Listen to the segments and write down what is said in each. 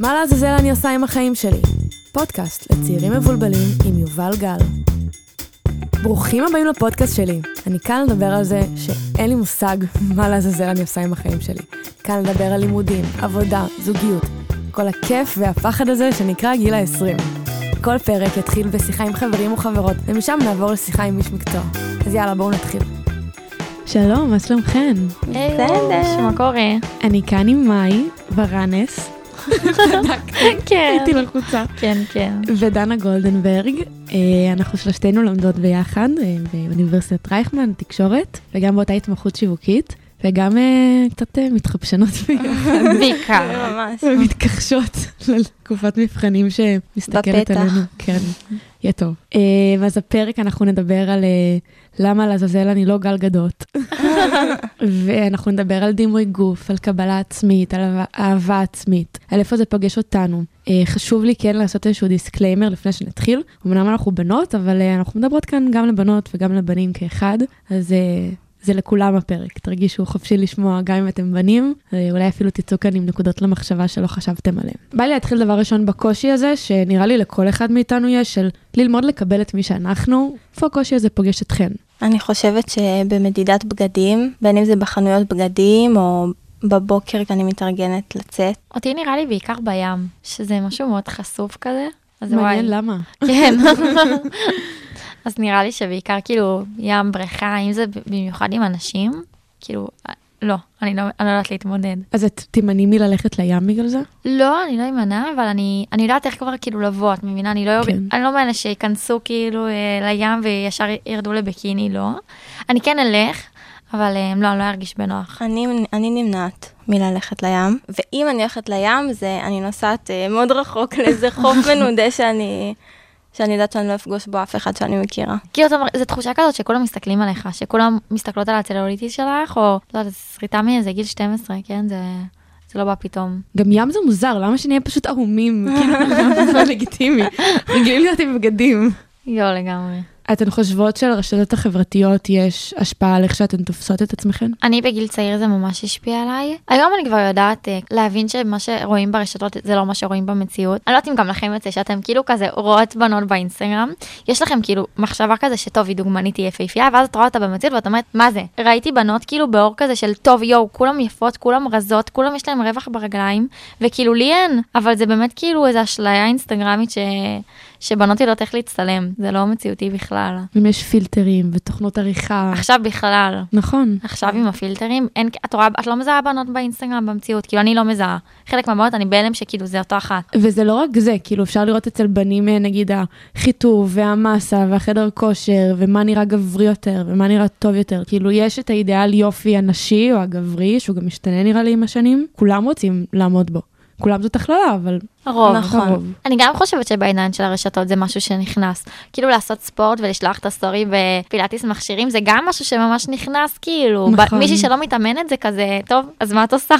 מה לעזאזל אני עושה עם החיים שלי? פודקאסט לצעירים מבולבלים עם יובל גל. ברוכים הבאים לפודקאסט שלי. אני כאן לדבר על זה שאין לי מושג מה לעזאזל אני עושה עם החיים שלי. כאן לדבר על לימודים, עבודה, זוגיות. כל הכיף והפחד הזה שנקרא גיל ה-20. כל פרק יתחיל בשיחה עם חברים וחברות, ומשם נעבור לשיחה עם איש מקצוע. אז יאללה, בואו נתחיל. שלום, מה שלומכן? בסדר. מה קורה? אני כאן עם מאי ברנס. כן. הייתי לחוצה. כן, כן. ודנה גולדנברג, אה, אנחנו שלושתנו לומדות ביחד אה, באוניברסיטת רייכמן, תקשורת, וגם באותה התמחות שיווקית, וגם אה, קצת אה, מתחפשנות ביחד, בעיקר. ממש. ומתכחשות לתקופת מבחנים שמסתכלת בפתח. עלינו. כן, יהיה טוב. אה, ואז הפרק אנחנו נדבר על למה לעזאזל אני לא גל גדות. ואנחנו נדבר על דימוי גוף, על קבלה עצמית, על אהבה- עצמית, על איפה זה פוגש אותנו. חשוב לי כן לעשות איזשהו disclaimer לפני שנתחיל. אמנם אנחנו בנות, אבל אנחנו מדברות כאן גם לבנות וגם לבנים כאחד, אז... זה לכולם הפרק, תרגישו חופשי לשמוע גם אם אתם בנים, אה, אולי אפילו תצאו כאן עם נקודות למחשבה שלא חשבתם עליהן. בא לי להתחיל דבר ראשון בקושי הזה, שנראה לי לכל אחד מאיתנו יש, של ללמוד לקבל את מי שאנחנו, איפה הקושי הזה פוגש אתכן? אני חושבת שבמדידת בגדים, בין אם זה בחנויות בגדים או בבוקר כשאני מתארגנת לצאת, אותי נראה לי בעיקר בים, שזה משהו מאוד חשוף כזה. מעניין וואי. למה. כן. אז נראה לי שבעיקר כאילו ים, בריכה, אם זה במיוחד עם אנשים, כאילו, לא, אני לא אני לא יודעת להתמודד. אז את תימנעי מללכת לים בגלל זה? לא, אני לא אמנע, אבל אני, אני יודעת איך כבר כאילו לבוא, את מבינה? אני לא, כן. אני לא מאלה שייכנסו כאילו אה, לים וישר ירדו לבקיני, לא. אני כן אלך, אבל אה, לא, אני לא ארגיש בנוח. אני, אני נמנעת מללכת לים, ואם אני הולכת לים, זה אני נוסעת אה, מאוד רחוק לאיזה חוף מנודה שאני, שאני יודעת שאני לא אפגוש בו אף אחד שאני מכירה. כאילו, זו תחושה כזאת שכולם מסתכלים עליך, שכולם מסתכלות על הצלוליטית שלך, או לא יודעת, סריטה מאיזה גיל 12, כן? זה, זה לא בא פתאום. גם ים זה מוזר, למה שנהיה פשוט ערומים? כאילו, זה לגיטימי? רגילים להיות עם בגדים. לא, לגמרי. אתן חושבות שלרשתות החברתיות יש השפעה על איך שאתן תופסות את עצמכן? אני בגיל צעיר זה ממש השפיע עליי. היום אני כבר יודעת אה, להבין שמה שרואים ברשתות זה לא מה שרואים במציאות. אני לא יודעת אם גם לכם יוצא שאתם כאילו כזה רואות בנות באינסטגרם, יש לכם כאילו מחשבה כזה שטוב היא דוגמנית היא יפהפייה, ואז את רואה אותה במציאות ואת אומרת מה זה? ראיתי בנות כאילו באור כזה של טוב יואו, כולם יפות, כולם רזות, כולם יש להם רווח ברגליים, וכאילו לי אין, אבל זה באמת כאילו איזו אשליה אינסטגרמית ש... שבנות יודעות איך להצטלם, זה לא מציאותי בכלל. אם יש פילטרים ותוכנות עריכה. עכשיו בכלל. נכון. עכשיו עם הפילטרים, אין, את רואה, את לא מזהה בנות באינסטגרם במציאות, כאילו אני לא מזהה. חלק מהבנות אני בהלם שכאילו זה אותו אחת. וזה לא רק זה, כאילו אפשר לראות אצל בנים אה, נגיד החיטוב והמסה והחדר כושר ומה נראה גברי יותר ומה נראה טוב יותר. כאילו יש את האידיאל יופי הנשי או הגברי, שהוא גם משתנה נראה לי עם השנים, כולם רוצים לעמוד בו. כולם זאת הכללה, אבל הרוב. נכון. הרוב. אני גם חושבת שבעיניים של הרשתות זה משהו שנכנס. כאילו לעשות ספורט ולשלוח את ה story בפילאטיס מכשירים זה גם משהו שממש נכנס כאילו. נכון. מישהי שלא מתאמנת זה כזה, טוב, אז מה את עושה?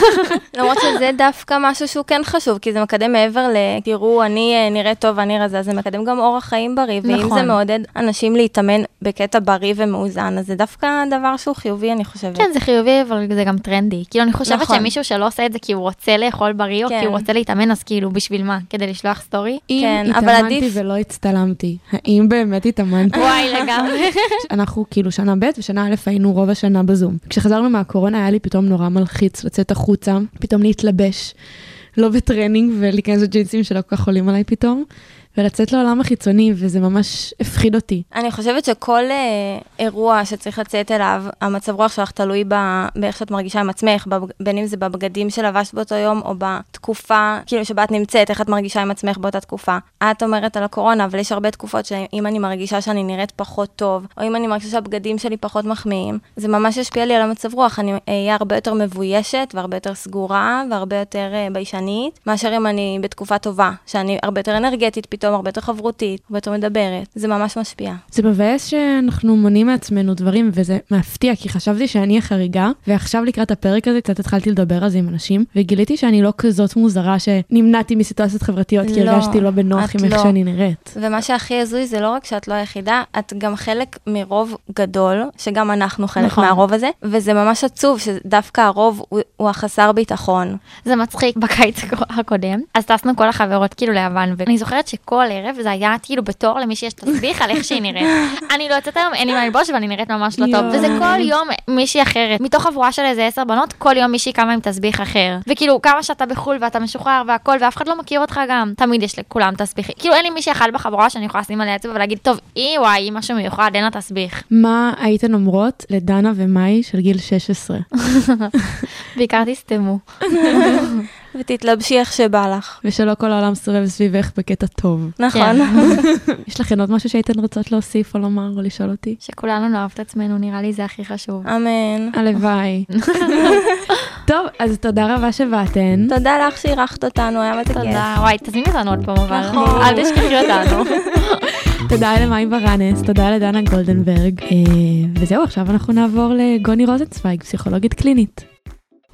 למרות שזה דווקא משהו שהוא כן חשוב, כי זה מקדם מעבר ל... תראו, אני אה, נראית טוב, אני רזה, זה מקדם גם אורח חיים בריא, ואם נכון. זה מעודד אנשים להתאמן בקטע בריא ומאוזן, אז זה דווקא דבר שהוא חיובי, אני חושבת. כן, זה חיובי, אבל זה גם טרנדי. כאילו, אני חושבת נכון. שמישהו שלא עושה את זה כי הוא רוצה לאכול בריא, או כן. כי הוא רוצה להתאמן, אז כאילו, בשביל מה? כדי לשלוח story? אם כן, אבל התאמנתי עדיף- ולא הצטלמתי, האם באמת התאמנתי? וואי, לגמרי. אנחנו כאילו שנה ב' ושנה א' היינו רוב השנה בזום. כשחזרנו מהקורונה היה לי פתאום נורא מלחיץ לצאת החוצה, פתאום להתלבש, לא בטרנינג ולהיכנס לג'ינסים שלא כל כך עולים עליי פתאום, ולצאת לעולם החיצוני, וזה ממש הפחיד אותי. אני חושבת שכל אה, אירוע שצריך לצאת אליו, המצב רוח שלך תלוי ב- באיך שאת מרגישה עם עצמך, בב- בין אם זה בבגדים שלבשת באותו יום, או בתקופה, כאילו שבה את נמצאת, איך את מרגישה עם עצמך באותה תקופה. את אומרת על הקורונה, אבל יש הרבה תקופות שאם אני מרגישה שאני נראית פחות טוב, או אם אני מרגישה שהבגדים שלי פחות מחמיאים, זה ממש ישפיע לי על המצב רוח. אני אהיה הרבה יותר מבוישת, והרבה יותר סגורה, והרבה יותר אה, ביישנית, מאשר אם אני בתקופה טובה, שאני הרבה יותר אנרגטית פתאום. הרבה יותר חברותית, הרבה יותר מדברת. זה ממש משפיע. זה מבאס שאנחנו מונעים מעצמנו דברים, וזה מפתיע, כי חשבתי שאני החריגה, ועכשיו לקראת הפרק הזה קצת התחלתי לדבר על זה עם אנשים, וגיליתי שאני לא כזאת מוזרה שנמנעתי מסיטואציות חברתיות, כי לא, הרגשתי לא בנוח עם איך לא. שאני נראית. ומה שהכי הזוי זה לא רק שאת לא היחידה, את גם חלק מרוב גדול, שגם אנחנו חלק נכון. מהרוב הזה, וזה ממש עצוב שדווקא הרוב הוא, הוא החסר ביטחון. זה מצחיק, בקיץ הקודם, אז טסנו כל החברות כאילו ליוון, ואני זוכרת שכל ערב זה היה כאילו בתור למי שיש תסביך על איך שהיא נראית. אני לא יוצאת היום, אין לי מה ללבוש ואני נראית ממש לא טוב. וזה כל יום מישהי אחרת. מתוך חבורה של איזה עשר בנות, כל יום מישהי קמה עם תסביך אחר. וכאילו, כמה שאתה בחו"ל ואתה משוחרר והכל, ואף אחד לא מכיר אותך גם, תמיד יש לכולם תסביכים. כאילו, אין לי מישהי אחת בחבורה שאני יכולה לשים עליה אצבע ולהגיד, טוב, היא וואי, היא משהו מיוחד, אין לה תסביך. מה הייתן אומרות לדנה ומאי של גיל 16? בעיקר תסתמו. ותתלבשי איך שבא לך. ושלא כל העולם סובב סביבך בקטע טוב. נכון. יש לכן עוד משהו שהייתן רוצות להוסיף או לומר או לשאול אותי? שכולנו נאהב את עצמנו, נראה לי זה הכי חשוב. אמן. הלוואי. טוב, אז תודה רבה שבאתן. תודה לך שאירחת אותנו, היה מתגף. תודה, וואי, תזמיני אותנו עוד פעם, אבל נכון. אל תשכחי אותנו. תודה למאי ברנס, תודה לדנה גולדנברג. אה, וזהו, עכשיו אנחנו נעבור לגוני רוזנצוויג, פסיכולוגית קלינית.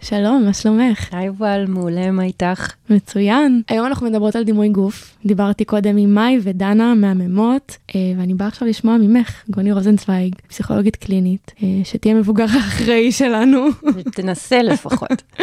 שלום, מה שלומך? היי וואל, מעולה, מה איתך? מצוין. היום אנחנו מדברות על דימוי גוף. דיברתי קודם עם מאי ודנה מהממות, אה, ואני באה עכשיו לשמוע ממך, גוני רוזנצוויג, פסיכולוגית קלינית, אה, שתהיה מבוגר האחראי שלנו. תנסה לפחות.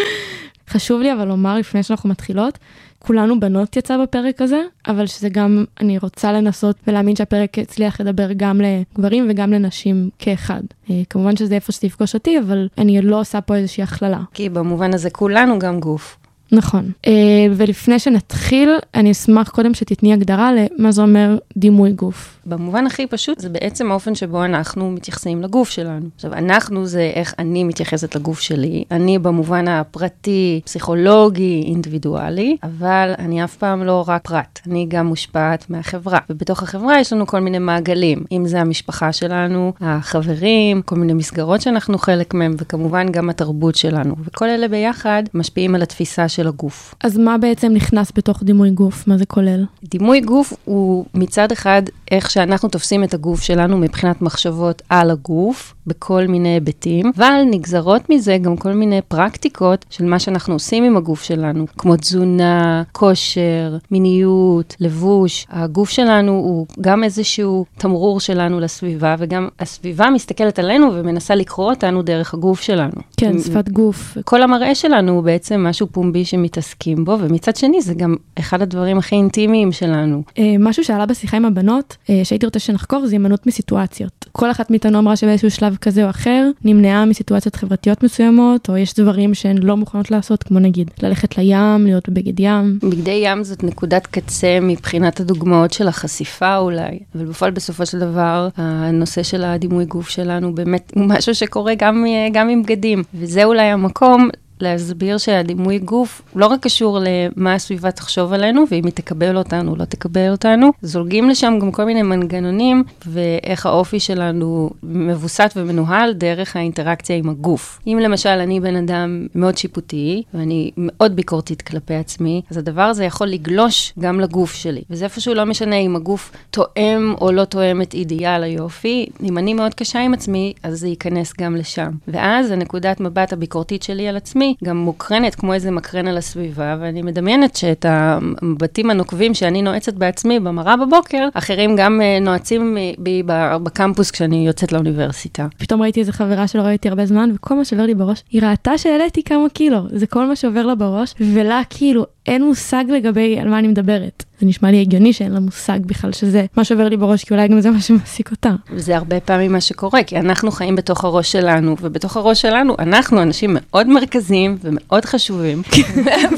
חשוב לי אבל לומר לפני שאנחנו מתחילות, כולנו בנות יצא בפרק הזה, אבל שזה גם, אני רוצה לנסות ולהאמין שהפרק יצליח לדבר גם לגברים וגם לנשים כאחד. אה, כמובן שזה איפה שתפגוש אותי, אבל אני לא עושה פה איזושהי הכללה. כי במובן הזה כולנו גם גוף. נכון. אה, ולפני שנתחיל, אני אשמח קודם שתתני הגדרה למה זה אומר דימוי גוף. במובן הכי פשוט, זה בעצם האופן שבו אנחנו מתייחסים לגוף שלנו. עכשיו, אנחנו זה איך אני מתייחסת לגוף שלי. אני במובן הפרטי, פסיכולוגי, אינדיבידואלי, אבל אני אף פעם לא רק פרט, אני גם מושפעת מהחברה. ובתוך החברה יש לנו כל מיני מעגלים, אם זה המשפחה שלנו, החברים, כל מיני מסגרות שאנחנו חלק מהם, וכמובן גם התרבות שלנו. וכל אלה ביחד משפיעים על התפיסה של הגוף. אז מה בעצם נכנס בתוך דימוי גוף? מה זה כולל? דימוי גוף הוא מצד אחד איך שאנחנו תופסים את הגוף שלנו מבחינת מחשבות על הגוף, בכל מיני היבטים, אבל נגזרות מזה גם כל מיני פרקטיקות של מה שאנחנו עושים עם הגוף שלנו, כמו תזונה, כושר, מיניות, לבוש. הגוף שלנו הוא גם איזשהו תמרור שלנו לסביבה, וגם הסביבה מסתכלת עלינו ומנסה לקרוא אותנו דרך הגוף שלנו. כן, שפת גוף. כל המראה שלנו הוא בעצם משהו פומבי שמתעסקים בו, ומצד שני זה גם אחד הדברים הכי אינטימיים שלנו. אה, משהו שעלה בשיחה עם הבנות, אה, שהייתי רוצה שנחקור, זה הימנעות מסיטואציות. כל אחת מאיתנו אמרה שבאיזשהו שלב כזה או אחר, נמנעה מסיטואציות חברתיות מסוימות, או יש דברים שהן לא מוכנות לעשות, כמו נגיד, ללכת לים, להיות בבגד ים. בגדי ים זאת נקודת קצה מבחינת הדוגמאות של החשיפה אולי, אבל בפועל בסופו של דבר, הנושא של הדימוי גוף שלנו באמת הוא משהו שקורה גם, גם עם בגדים, וזה אולי המקום להסביר שהדימוי גוף לא רק קשור למה הסביבה תחשוב עלינו, ואם היא תקבל אותנו או לא תקבל אותנו, זולגים לשם גם כל מיני מנגנונים, ואיך האופי שלנו מבוסת ומנוהל דרך האינטראקציה עם הגוף. אם למשל אני בן אדם מאוד שיפוטי, ואני מאוד ביקורתית כלפי עצמי, אז הדבר הזה יכול לגלוש גם לגוף שלי. וזה איפשהו לא משנה אם הגוף תואם או לא תואם את אידיאל היופי, אם אני מאוד קשה עם עצמי, אז זה ייכנס גם לשם. ואז הנקודת מבט הביקורתית שלי על עצמי, גם מוקרנת כמו איזה מקרן על הסביבה, ואני מדמיינת שאת המבטים הנוקבים שאני נועצת בעצמי במראה בבוקר, אחרים גם אה, נועצים בי בקמפוס כשאני יוצאת לאוניברסיטה. פתאום ראיתי איזה חברה שלא ראיתי הרבה זמן, וכל מה שעובר לי בראש, היא ראתה שהעליתי כמה קילו, זה כל מה שעובר לה בראש, ולה כאילו אין מושג לגבי על מה אני מדברת. זה נשמע לי הגיוני שאין לה מושג בכלל שזה מה שעובר לי בראש, כי אולי גם זה מה שמעסיק אותה. וזה הרבה פעמים מה שקורה, כי אנחנו חיים בתוך הראש שלנו, ובתוך הראש שלנו אנחנו אנשים מאוד מרכזיים ומאוד חשובים,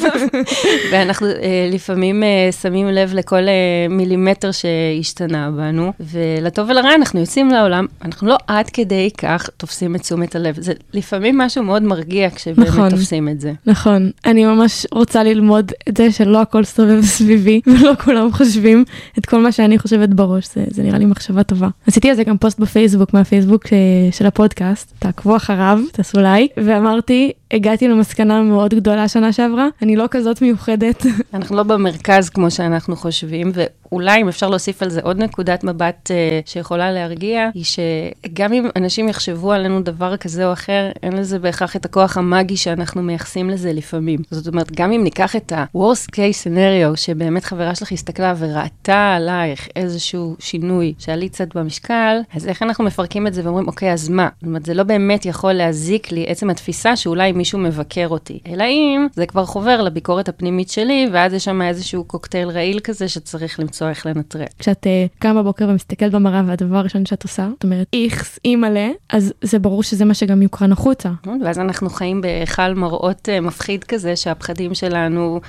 ואנחנו אה, לפעמים אה, שמים לב לכל אה, מילימטר שהשתנה בנו, ולטוב ולרע אנחנו יוצאים לעולם, אנחנו לא עד כדי כך תופסים את תשומת הלב. זה לפעמים משהו מאוד מרגיע כשבאמת נכון. תופסים את זה. נכון, אני ממש רוצה ללמוד את זה שלא הכל סובב סביבי, ולא כולם חושבים את כל מה שאני חושבת בראש, זה, זה נראה לי מחשבה טובה. עשיתי על זה גם פוסט בפייסבוק, מהפייסבוק אה, של הפודקאסט, תעקבו אחריו, תעשו לייק, ואמרתי, הגעתי למסקנה מאוד גדולה שנה שעברה, אני לא כזאת מיוחדת. אנחנו לא במרכז כמו שאנחנו חושבים, אולי אם אפשר להוסיף על זה עוד נקודת מבט uh, שיכולה להרגיע, היא שגם אם אנשים יחשבו עלינו דבר כזה או אחר, אין לזה בהכרח את הכוח המאגי שאנחנו מייחסים לזה לפעמים. זאת אומרת, גם אם ניקח את ה-Worst case scenario, שבאמת חברה שלך הסתכלה וראתה עלייך איזשהו שינוי שעלית קצת במשקל, אז איך אנחנו מפרקים את זה ואומרים, אוקיי, אז מה? זאת אומרת, זה לא באמת יכול להזיק לי עצם התפיסה שאולי מישהו מבקר אותי, אלא אם זה כבר חובר לביקורת הפנימית שלי, ואז יש שם איזשהו קוקטייל רעיל כזה שצריך למצוא איך לנטרל. כשאת uh, קמה בבוקר ומסתכלת במראה והדבר הראשון שאת עושה, זאת אומרת, איכס, אימא'לה, אז זה ברור שזה מה שגם יוקרן החוצה. ואז אנחנו חיים בהיכל מראות uh, מפחיד כזה, שהפחדים שלנו אה,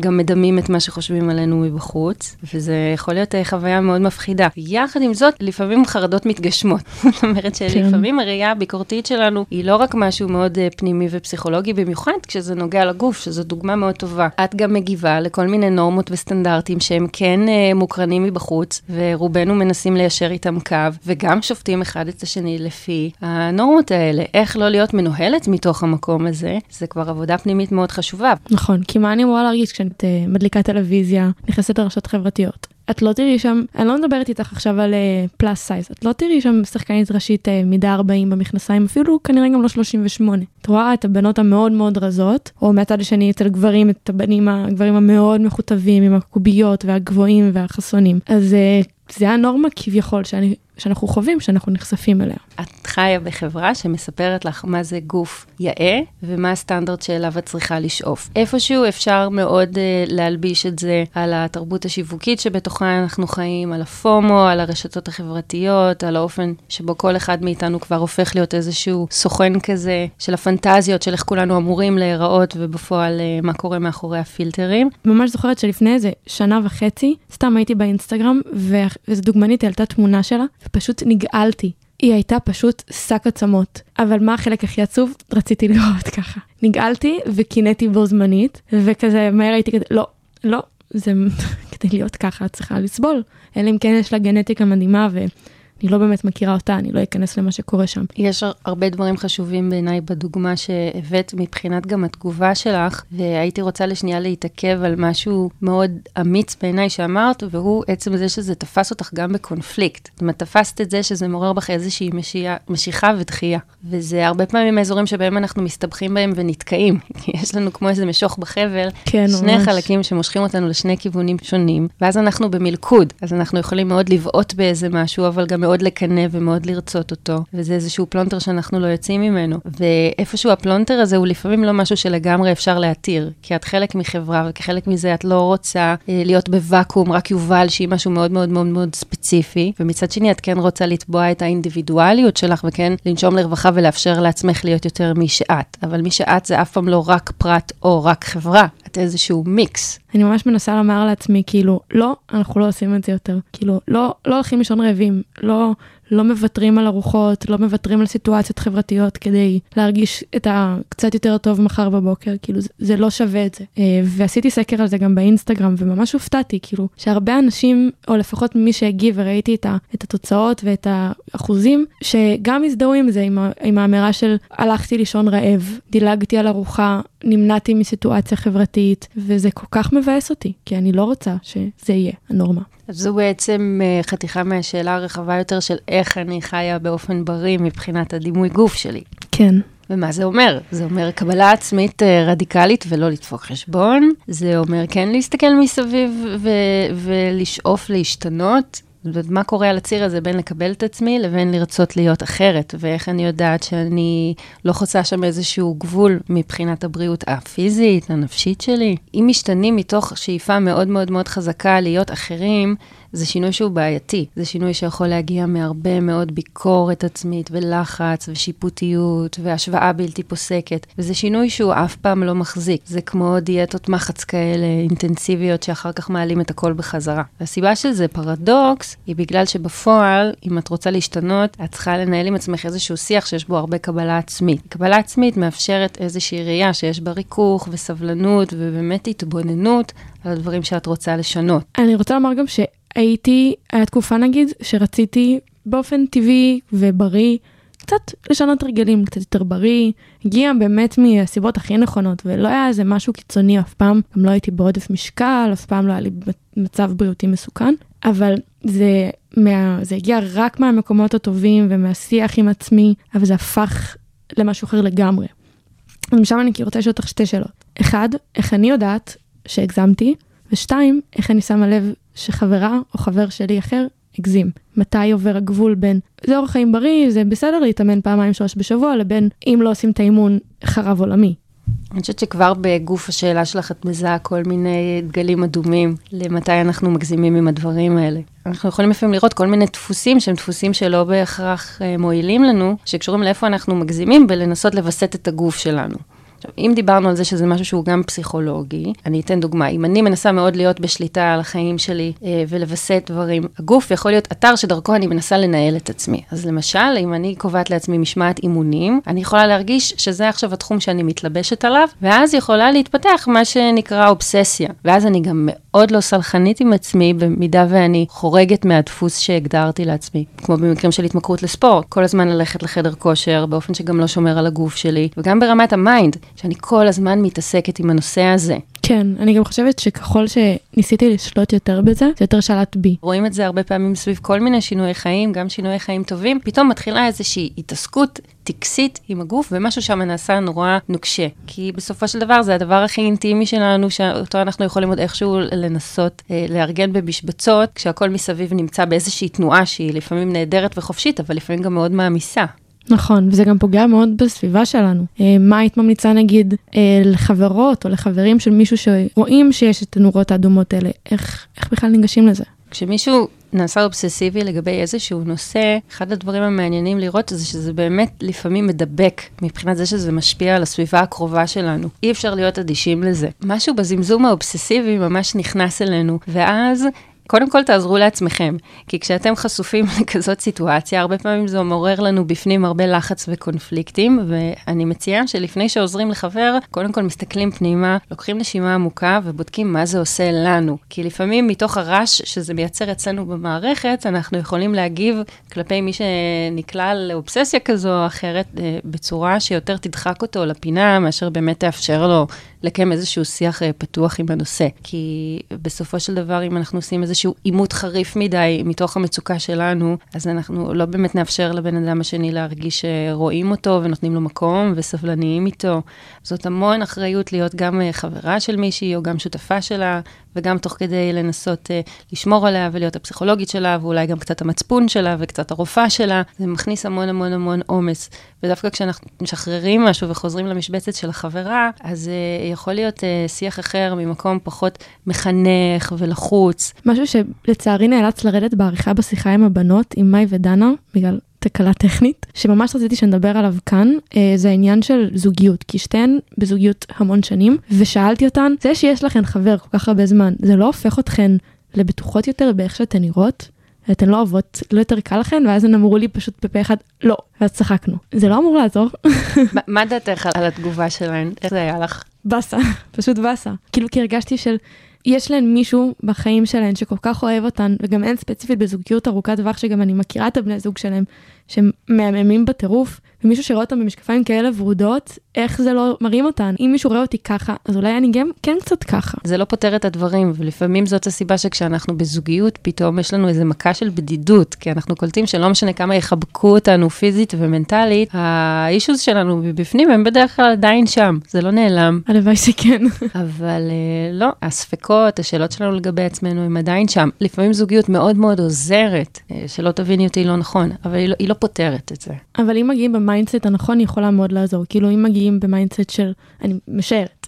גם מדמים את מה שחושבים עלינו מבחוץ, וזה יכול להיות אה, חוויה מאוד מפחידה. יחד עם זאת, לפעמים חרדות מתגשמות. זאת אומרת שלפעמים הראייה הביקורתית שלנו היא לא רק משהו מאוד אה, פנימי ופסיכולוגי, במיוחד כשזה נוגע לגוף, שזו דוגמה מאוד טובה. את גם מגיבה לכל מיני נורמות וסטנדרטים שהם כן מוקרנים מבחוץ, ורובנו מנסים ליישר איתם קו, וגם שופטים אחד את השני לפי הנורמות האלה. איך לא להיות מנוהלת מתוך המקום הזה, זה כבר עבודה פנימית מאוד חשובה. נכון, כי מה אני אמורה להרגיש כשאת uh, מדליקה טלוויזיה, נכנסת לרשתות חברתיות. את לא תראי שם, אני לא מדברת איתך עכשיו על פלאס uh, סייז, את לא תראי שם שחקנית ראשית uh, מידה 40 במכנסיים, אפילו כנראה גם לא 38. את רואה את הבנות המאוד מאוד רזות, או מהצד השני אצל גברים, את הבנים, הגברים המאוד מכותבים עם הקוביות והגבוהים והחסונים. אז uh, זה הנורמה כביכול שאני שאנחנו חווים, שאנחנו נחשפים אליה. את חיה בחברה שמספרת לך מה זה גוף יאה ומה הסטנדרט שאליו את צריכה לשאוף. איפשהו אפשר מאוד uh, להלביש את זה על התרבות השיווקית שבתוכה אנחנו חיים, על הפומו, על הרשתות החברתיות, על האופן שבו כל אחד מאיתנו כבר הופך להיות איזשהו סוכן כזה של הפנטזיות של איך כולנו אמורים להיראות ובפועל uh, מה קורה מאחורי הפילטרים. ממש זוכרת שלפני איזה שנה וחצי, סתם הייתי באינסטגרם ואיזו דוגמנית העלתה תמונה שלה. ופשוט נגעלתי. היא הייתה פשוט שק עצמות. אבל מה החלק הכי עצוב? רציתי לראות ככה. נגעלתי וקינאתי בו זמנית, וכזה מהר הייתי כזה, לא, לא, זה כדי להיות ככה את צריכה לסבול. אלא אם כן יש לה גנטיקה מדהימה ו... אני לא באמת מכירה אותה, אני לא אכנס למה שקורה שם. יש הרבה דברים חשובים בעיניי בדוגמה שהבאת מבחינת גם התגובה שלך, והייתי רוצה לשנייה להתעכב על משהו מאוד אמיץ בעיניי שאמרת, והוא עצם זה שזה תפס אותך גם בקונפליקט. זאת אומרת, תפסת את זה שזה מעורר בך איזושהי משיע, משיכה ודחייה. וזה הרבה פעמים האזורים שבהם אנחנו מסתבכים בהם ונתקעים. יש לנו כמו איזה משוך בחבל, כן, שני ממש. חלקים שמושכים אותנו לשני כיוונים שונים, ואז אנחנו במלכוד. אז אנחנו יכולים מאוד לבעוט באיזה משהו, אבל גם מאוד מאוד לקנא ומאוד לרצות אותו, וזה איזשהו פלונטר שאנחנו לא יוצאים ממנו. ואיפשהו הפלונטר הזה הוא לפעמים לא משהו שלגמרי אפשר להתיר, כי את חלק מחברה, וכחלק מזה את לא רוצה אה, להיות בוואקום, רק יובל, שהיא משהו מאוד מאוד מאוד מאוד ספציפי, ומצד שני את כן רוצה לתבוע את האינדיבידואליות שלך, וכן לנשום לרווחה ולאפשר לעצמך להיות יותר מי שאת. אבל מי שאת זה אף פעם לא רק פרט או רק חברה, את איזשהו מיקס. אני ממש מנסה לומר לעצמי, כאילו, לא, אנחנו לא עושים את זה יותר. כאילו, לא, לא הולכים לישון רעבים, לא, לא מוותרים על ארוחות, לא מוותרים על סיטואציות חברתיות כדי להרגיש את הקצת יותר טוב מחר בבוקר, כאילו זה, זה לא שווה את זה. אה, ועשיתי סקר על זה גם באינסטגרם, וממש הופתעתי, כאילו, שהרבה אנשים, או לפחות מי שהגיב וראיתי את, ה, את התוצאות ואת האחוזים, שגם הזדהו עם זה, עם, עם האמירה של הלכתי לישון רעב, דילגתי על ארוחה, נמנעתי מסיטואציה חברתית, וזה כל כך מבאס אותי, כי אני לא רוצה שזה יהיה הנורמה. אז זו בעצם אה, חתיכה מהשאלה הרחבה יותר של איך אני חיה באופן בריא מבחינת הדימוי גוף שלי. כן. ומה זה אומר? זה אומר קבלה עצמית אה, רדיקלית ולא לדפוק חשבון. זה אומר כן להסתכל מסביב ו- ולשאוף להשתנות. מה קורה על הציר הזה בין לקבל את עצמי לבין לרצות להיות אחרת, ואיך אני יודעת שאני לא חוצה שם איזשהו גבול מבחינת הבריאות הפיזית, הנפשית שלי. אם משתנים מתוך שאיפה מאוד מאוד מאוד חזקה להיות אחרים, זה שינוי שהוא בעייתי. זה שינוי שיכול להגיע מהרבה מאוד ביקורת עצמית ולחץ ושיפוטיות והשוואה בלתי פוסקת. וזה שינוי שהוא אף פעם לא מחזיק. זה כמו דיאטות מחץ כאלה אינטנסיביות שאחר כך מעלים את הכל בחזרה. והסיבה שזה פרדוקס היא בגלל שבפועל, אם את רוצה להשתנות, את צריכה לנהל עם עצמך איזשהו שיח שיש בו הרבה קבלה עצמית. קבלה עצמית מאפשרת איזושהי ראייה שיש בה ריכוך וסבלנות ובאמת התבוננות על הדברים שאת רוצה לשנות. אני רוצה לומר גם שהייתי, היה תקופה נגיד, שרציתי באופן טבעי ובריא קצת לשנות הרגלים, קצת יותר בריא, הגיע באמת מהסיבות הכי נכונות, ולא היה איזה משהו קיצוני אף פעם, גם לא הייתי בעודף משקל, אף פעם לא היה לי מצב בריאותי מסוכן, אבל זה, מה, זה הגיע רק מהמקומות הטובים ומהשיח עם עצמי, אבל זה הפך למשהו אחר לגמרי. ומשם אני רוצה לשאול אותך שתי שאלות. אחד, איך אני יודעת שהגזמתי? ושתיים, איך אני שמה לב שחברה או חבר שלי אחר הגזים. מתי עובר הגבול בין זה אורח חיים בריא, זה בסדר להתאמן פעמיים שלוש בשבוע, לבין אם לא עושים את האימון, חרב עולמי. אני חושבת שכבר בגוף השאלה שלך את מזהה כל מיני דגלים אדומים למתי אנחנו מגזימים עם הדברים האלה. אנחנו יכולים לפעמים לראות כל מיני דפוסים שהם דפוסים שלא בהכרח אה, מועילים לנו, שקשורים לאיפה אנחנו מגזימים ולנסות לווסת את הגוף שלנו. עכשיו, אם דיברנו על זה שזה משהו שהוא גם פסיכולוגי, אני אתן דוגמה. אם אני מנסה מאוד להיות בשליטה על החיים שלי אה, ולווסת דברים, הגוף יכול להיות אתר שדרכו אני מנסה לנהל את עצמי. אז למשל, אם אני קובעת לעצמי משמעת אימונים, אני יכולה להרגיש שזה עכשיו התחום שאני מתלבשת עליו, ואז יכולה להתפתח מה שנקרא אובססיה. ואז אני גם מאוד לא סלחנית עם עצמי, במידה ואני חורגת מהדפוס שהגדרתי לעצמי. כמו במקרים של התמכרות לספורט, כל הזמן ללכת לחדר כושר, באופן שגם לא שומר על הגוף שלי, וגם ברמת ה mind. שאני כל הזמן מתעסקת עם הנושא הזה. כן, אני גם חושבת שככל שניסיתי לשלוט יותר בזה, זה יותר שלט בי. רואים את זה הרבה פעמים סביב כל מיני שינויי חיים, גם שינויי חיים טובים, פתאום מתחילה איזושהי התעסקות טקסית עם הגוף, ומשהו שם נעשה נורא נוקשה. כי בסופו של דבר זה הדבר הכי אינטימי שלנו, שאותו אנחנו יכולים עוד איכשהו לנסות אה, לארגן במשבצות, כשהכול מסביב נמצא באיזושהי תנועה שהיא לפעמים נהדרת וחופשית, אבל לפעמים גם מאוד מעמיסה. נכון, וזה גם פוגע מאוד בסביבה שלנו. אה, מה היית ממליצה נגיד אה, לחברות או לחברים של מישהו שרואים שיש את הנורות האדומות האלה, איך, איך בכלל ניגשים לזה? כשמישהו נעשה אובססיבי לגבי איזשהו נושא, אחד הדברים המעניינים לראות זה שזה באמת לפעמים מדבק מבחינת זה שזה משפיע על הסביבה הקרובה שלנו. אי אפשר להיות אדישים לזה. משהו בזמזום האובססיבי ממש נכנס אלינו, ואז קודם כל תעזרו לעצמכם, כי כשאתם חשופים לכזאת סיטואציה, הרבה פעמים זה מעורר לנו בפנים הרבה לחץ וקונפליקטים, ואני מציעה שלפני שעוזרים לחבר, קודם כל מסתכלים פנימה, לוקחים נשימה עמוקה ובודקים מה זה עושה לנו. כי לפעמים מתוך הרעש שזה מייצר אצלנו במערכת, אנחנו יכולים להגיב כלפי מי שנקלע לאובססיה כזו או אחרת, אה, בצורה שיותר תדחק אותו לפינה, מאשר באמת תאפשר לו לקיים איזשהו שיח אה, פתוח עם הנושא. כי בסופו של דבר, אם אנחנו עושים איזשהו עימות חריף מדי מתוך המצוקה שלנו, אז אנחנו לא באמת נאפשר לבן אדם השני להרגיש שרואים אותו ונותנים לו מקום וסבלניים איתו. זאת המון אחריות להיות גם אה, חברה של מישהי או גם שותפה שלה, וגם תוך כדי לנסות uh, לשמור עליה ולהיות הפסיכולוגית שלה, ואולי גם קצת המצפון שלה וקצת הרופאה שלה. זה מכניס המון המון המון עומס. ודווקא כשאנחנו משחררים משהו וחוזרים למשבצת של החברה, אז uh, יכול להיות uh, שיח אחר ממקום פחות מחנך ולחוץ. משהו שלצערי נאלץ לרדת בעריכה בשיחה עם הבנות, עם מאי ודנה, בגלל תקלה טכנית, שממש רציתי שנדבר עליו כאן, אה, זה העניין של זוגיות, כי שתיהן בזוגיות המון שנים, ושאלתי אותן, זה שיש לכן חבר כל כך הרבה זמן, זה לא הופך אתכן לבטוחות יותר באיך שאתן נראות? אתן לא אוהבות, לא יותר קל לכן? ואז הן אמרו לי פשוט בפה אחד, לא, ואז צחקנו. זה לא אמור לעזור. מה דעתך על התגובה שלהן? איך זה היה לך? באסה, פשוט באסה. כאילו כי הרגשתי של... יש להן מישהו בחיים שלהן שכל כך אוהב אותן, וגם הן ספציפית בזוגיות ארוכת טווח, שגם אני מכירה את הבני זוג שלהם, שהם מהממים בטירוף, ומישהו שרואה אותם במשקפיים כאלה ורודות, איך זה לא מרים אותן? אם מישהו רואה אותי ככה, אז אולי אני גם כן קצת ככה. זה לא פותר את הדברים, ולפעמים זאת הסיבה שכשאנחנו בזוגיות, פתאום יש לנו איזה מכה של בדידות, כי אנחנו קולטים שלא משנה כמה יחבקו אותנו פיזית ומנטלית, האישוז שלנו בפנים הם בדרך כלל עדיין שם, זה לא נעלם. הלוואי שכן. אבל uh, לא, הספקות, השאלות שלנו לגבי עצמנו הם עדיין שם. לפעמים זוגיות מאוד מאוד עוזרת, uh, שלא תביני אותי לא נכון, אבל היא לא, היא לא פותרת את זה. אבל אם מגיעים ב mindset הנכון, היא יכולה מאוד לעזור. כאילו, אם מגיעים במיינדסט של, אני משערת,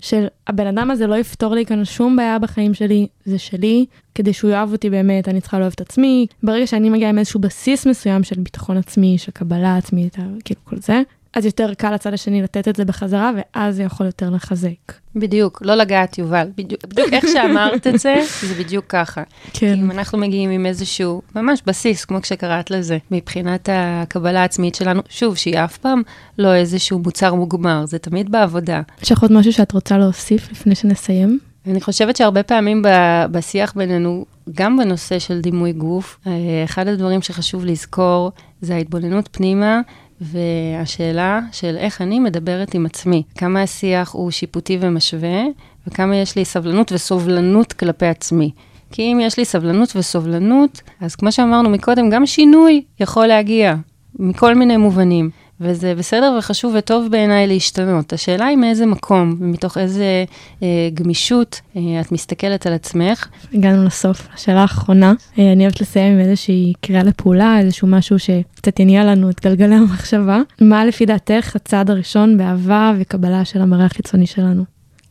של הבן אדם הזה לא יפתור לי כאן שום בעיה בחיים שלי, זה שלי, כדי שהוא יאהב אותי באמת, אני צריכה לאהוב את עצמי. ברגע שאני מגיעה עם איזשהו בסיס מסוים של ביטחון עצמי, של קבלה עצמית, כאילו כל זה, אז יותר קל לצד השני לתת את זה בחזרה, ואז זה יכול יותר לחזק. בדיוק, לא לגעת, יובל. בדיוק, בדיוק איך שאמרת את זה, זה בדיוק ככה. כן. אם אנחנו מגיעים עם איזשהו, ממש בסיס, כמו כשקראת לזה, מבחינת הקבלה העצמית שלנו, שוב, שהיא אף פעם לא איזשהו מוצר מוגמר, זה תמיד בעבודה. יש לך עוד משהו שאת רוצה להוסיף לפני שנסיים? אני חושבת שהרבה פעמים בשיח בינינו, גם בנושא של דימוי גוף, אה, אחד הדברים שחשוב לזכור זה ההתבוננות פנימה. והשאלה של איך אני מדברת עם עצמי, כמה השיח הוא שיפוטי ומשווה, וכמה יש לי סבלנות וסובלנות כלפי עצמי. כי אם יש לי סבלנות וסובלנות, אז כמו שאמרנו מקודם, גם שינוי יכול להגיע מכל מיני מובנים. וזה בסדר וחשוב וטוב בעיניי להשתנות. השאלה היא מאיזה מקום ומתוך איזה אה, גמישות אה, את מסתכלת על עצמך. הגענו לסוף. השאלה האחרונה, אה, אני אוהבת לסיים עם איזושהי קריאה לפעולה, איזשהו משהו שקצת יניע לנו את גלגלי המחשבה. מה לפי דעתך הצעד הראשון באהבה וקבלה של המראה החיצוני שלנו?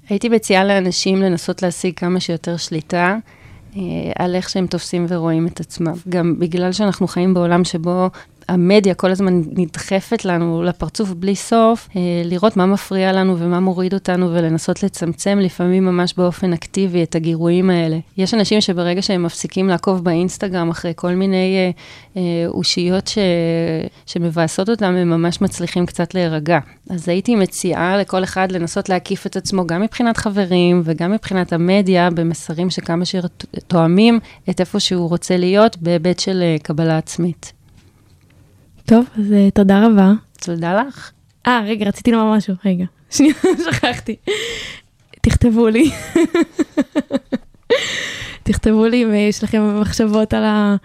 הייתי מציעה לאנשים לנסות להשיג כמה שיותר שליטה. אה, על איך שהם תופסים ורואים את עצמם. גם בגלל שאנחנו חיים בעולם שבו המדיה כל הזמן נדחפת לנו לפרצוף בלי סוף, אה, לראות מה מפריע לנו ומה מוריד אותנו ולנסות לצמצם לפעמים ממש באופן אקטיבי את הגירויים האלה. יש אנשים שברגע שהם מפסיקים לעקוב באינסטגרם אחרי כל מיני אה, אה, אושיות ש... שמבאסות אותם, הם ממש מצליחים קצת להירגע. אז הייתי מציעה לכל אחד לנסות להקיף את עצמו גם מבחינת חברים וגם מבחינת המדיה, במסרים שכמה שתואמים את איפה שהוא רוצה להיות בהיבט של קבלה עצמית. טוב, אז uh, תודה רבה. תודה לך. אה, רגע, רציתי לומר משהו, רגע. שנייה, שכחתי. תכתבו לי. תכתבו לי אם יש לכם מחשבות על, ה,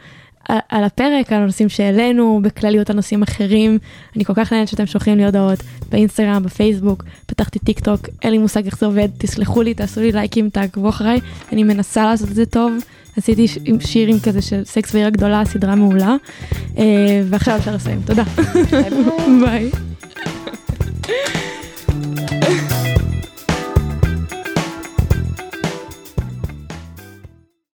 על הפרק, על הנושאים שהעלינו, בכלליות על נושאים אחרים. אני כל כך נהנית שאתם שולחים לי הודעות באינסטגרם, בפייסבוק, פתחתי טיק טוק, אין לי מושג איך זה עובד, תסלחו לי, תעשו לי לייקים, תעקבו אחריי, אני מנסה לעשות את זה טוב. עשיתי עם שירים כזה של סקס ועיר הגדולה, סדרה מעולה. אה, ועכשיו אפשר לסיים, תודה. ביי.